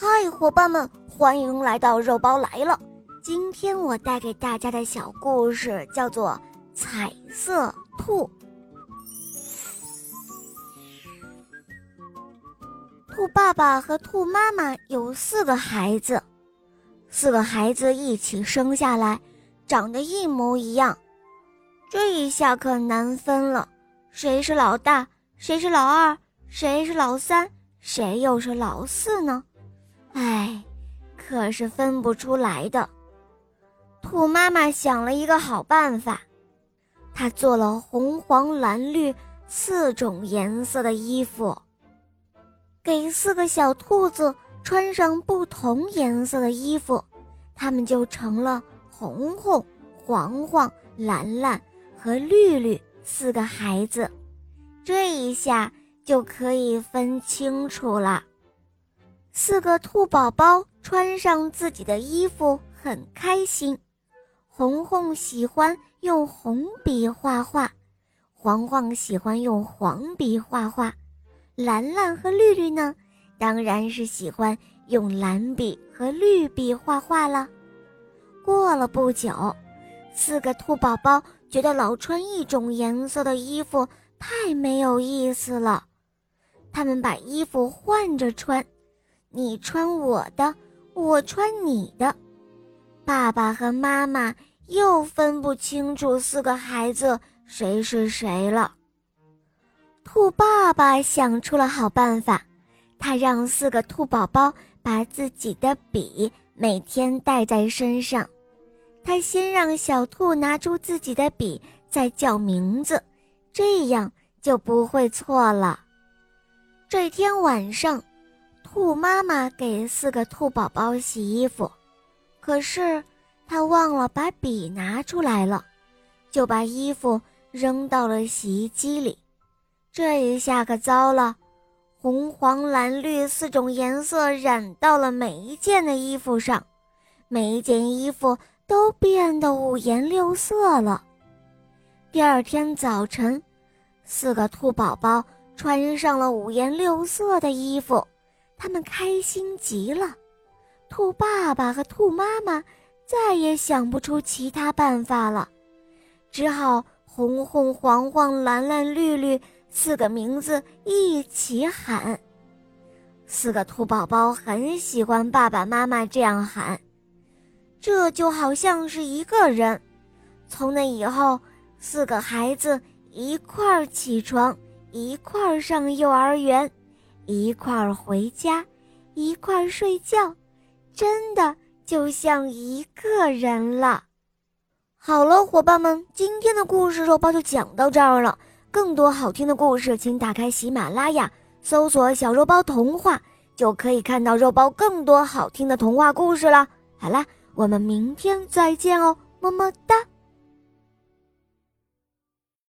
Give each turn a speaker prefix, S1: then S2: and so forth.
S1: 嗨，伙伴们，欢迎来到肉包来了。今天我带给大家的小故事叫做《彩色兔》。兔爸爸和兔妈妈有四个孩子，四个孩子一起生下来，长得一模一样。这一下可难分了，谁是老大，谁是老二，谁是老三，谁又是老四呢？哎，可是分不出来的。兔妈妈想了一个好办法，她做了红、黄、蓝、绿四种颜色的衣服，给四个小兔子穿上不同颜色的衣服，他们就成了红红、黄黄、蓝蓝和绿绿四个孩子。这一下就可以分清楚了。四个兔宝宝穿上自己的衣服，很开心。红红喜欢用红笔画画，黄黄喜欢用黄笔画画，蓝蓝和绿绿呢，当然是喜欢用蓝笔和绿笔画画了。过了不久，四个兔宝宝觉得老穿一种颜色的衣服太没有意思了，他们把衣服换着穿。你穿我的，我穿你的，爸爸和妈妈又分不清楚四个孩子谁是谁了。兔爸爸想出了好办法，他让四个兔宝宝把自己的笔每天带在身上。他先让小兔拿出自己的笔，再叫名字，这样就不会错了。这天晚上。兔妈妈给四个兔宝宝洗衣服，可是她忘了把笔拿出来了，就把衣服扔到了洗衣机里。这一下可糟了，红、黄、蓝、绿四种颜色染到了每一件的衣服上，每一件衣服都变得五颜六色了。第二天早晨，四个兔宝宝穿上了五颜六色的衣服。他们开心极了，兔爸爸和兔妈妈再也想不出其他办法了，只好红红黄黄蓝蓝绿绿四个名字一起喊。四个兔宝宝很喜欢爸爸妈妈这样喊，这就好像是一个人。从那以后，四个孩子一块儿起床，一块儿上幼儿园。一块儿回家，一块儿睡觉，真的就像一个人了。好了，伙伴们，今天的故事肉包就讲到这儿了。更多好听的故事，请打开喜马拉雅，搜索“小肉包童话”，就可以看到肉包更多好听的童话故事了。好啦，我们明天再见哦，么么哒。